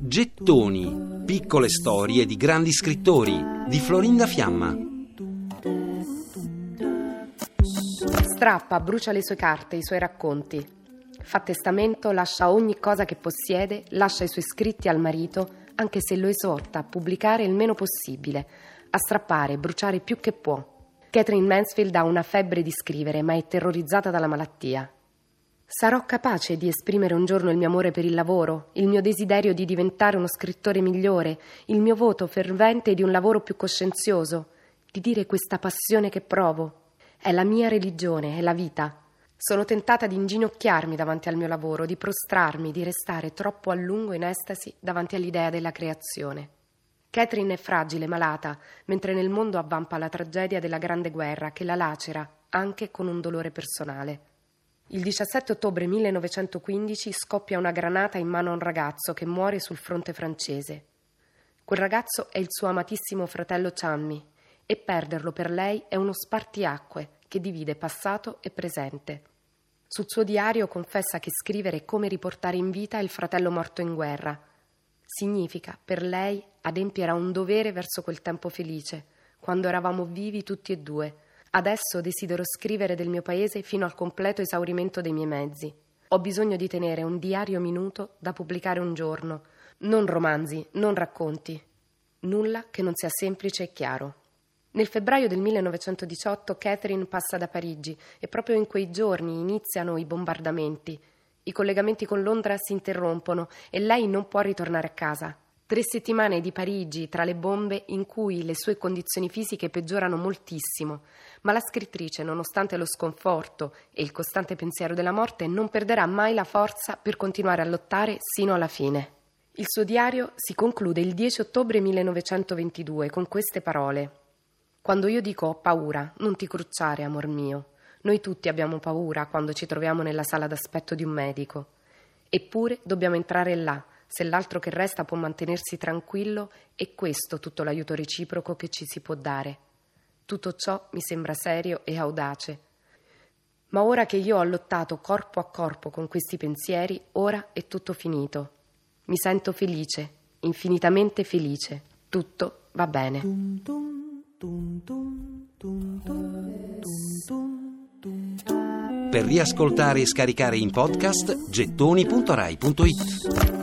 Gettoni, piccole storie di grandi scrittori di Florinda Fiamma. Strappa, brucia le sue carte, i suoi racconti. Fa testamento, lascia ogni cosa che possiede, lascia i suoi scritti al marito, anche se lo esorta a pubblicare il meno possibile, a strappare, bruciare più che può. Catherine Mansfield ha una febbre di scrivere, ma è terrorizzata dalla malattia. Sarò capace di esprimere un giorno il mio amore per il lavoro, il mio desiderio di diventare uno scrittore migliore, il mio voto fervente di un lavoro più coscienzioso, di dire questa passione che provo. È la mia religione, è la vita. Sono tentata di inginocchiarmi davanti al mio lavoro, di prostrarmi, di restare troppo a lungo in estasi davanti all'idea della creazione. Catherine è fragile, malata, mentre nel mondo avvampa la tragedia della Grande Guerra che la lacera, anche con un dolore personale. Il 17 ottobre 1915 scoppia una granata in mano a un ragazzo che muore sul fronte francese. Quel ragazzo è il suo amatissimo fratello Chammi e perderlo per lei è uno spartiacque che divide passato e presente. Sul suo diario confessa che scrivere è come riportare in vita il fratello morto in guerra. Significa per lei adempiere a un dovere verso quel tempo felice, quando eravamo vivi tutti e due Adesso desidero scrivere del mio paese fino al completo esaurimento dei miei mezzi. Ho bisogno di tenere un diario minuto da pubblicare un giorno, non romanzi, non racconti. Nulla che non sia semplice e chiaro. Nel febbraio del 1918 Catherine passa da Parigi e proprio in quei giorni iniziano i bombardamenti. I collegamenti con Londra si interrompono e lei non può ritornare a casa. Tre settimane di Parigi tra le bombe in cui le sue condizioni fisiche peggiorano moltissimo, ma la scrittrice, nonostante lo sconforto e il costante pensiero della morte, non perderà mai la forza per continuare a lottare sino alla fine. Il suo diario si conclude il 10 ottobre 1922 con queste parole. Quando io dico ho paura, non ti crucciare, amor mio. Noi tutti abbiamo paura quando ci troviamo nella sala d'aspetto di un medico. Eppure dobbiamo entrare là se l'altro che resta può mantenersi tranquillo, è questo tutto l'aiuto reciproco che ci si può dare. Tutto ciò mi sembra serio e audace. Ma ora che io ho lottato corpo a corpo con questi pensieri, ora è tutto finito. Mi sento felice, infinitamente felice. Tutto va bene. Per riascoltare e scaricare in podcast gettoni.rai.it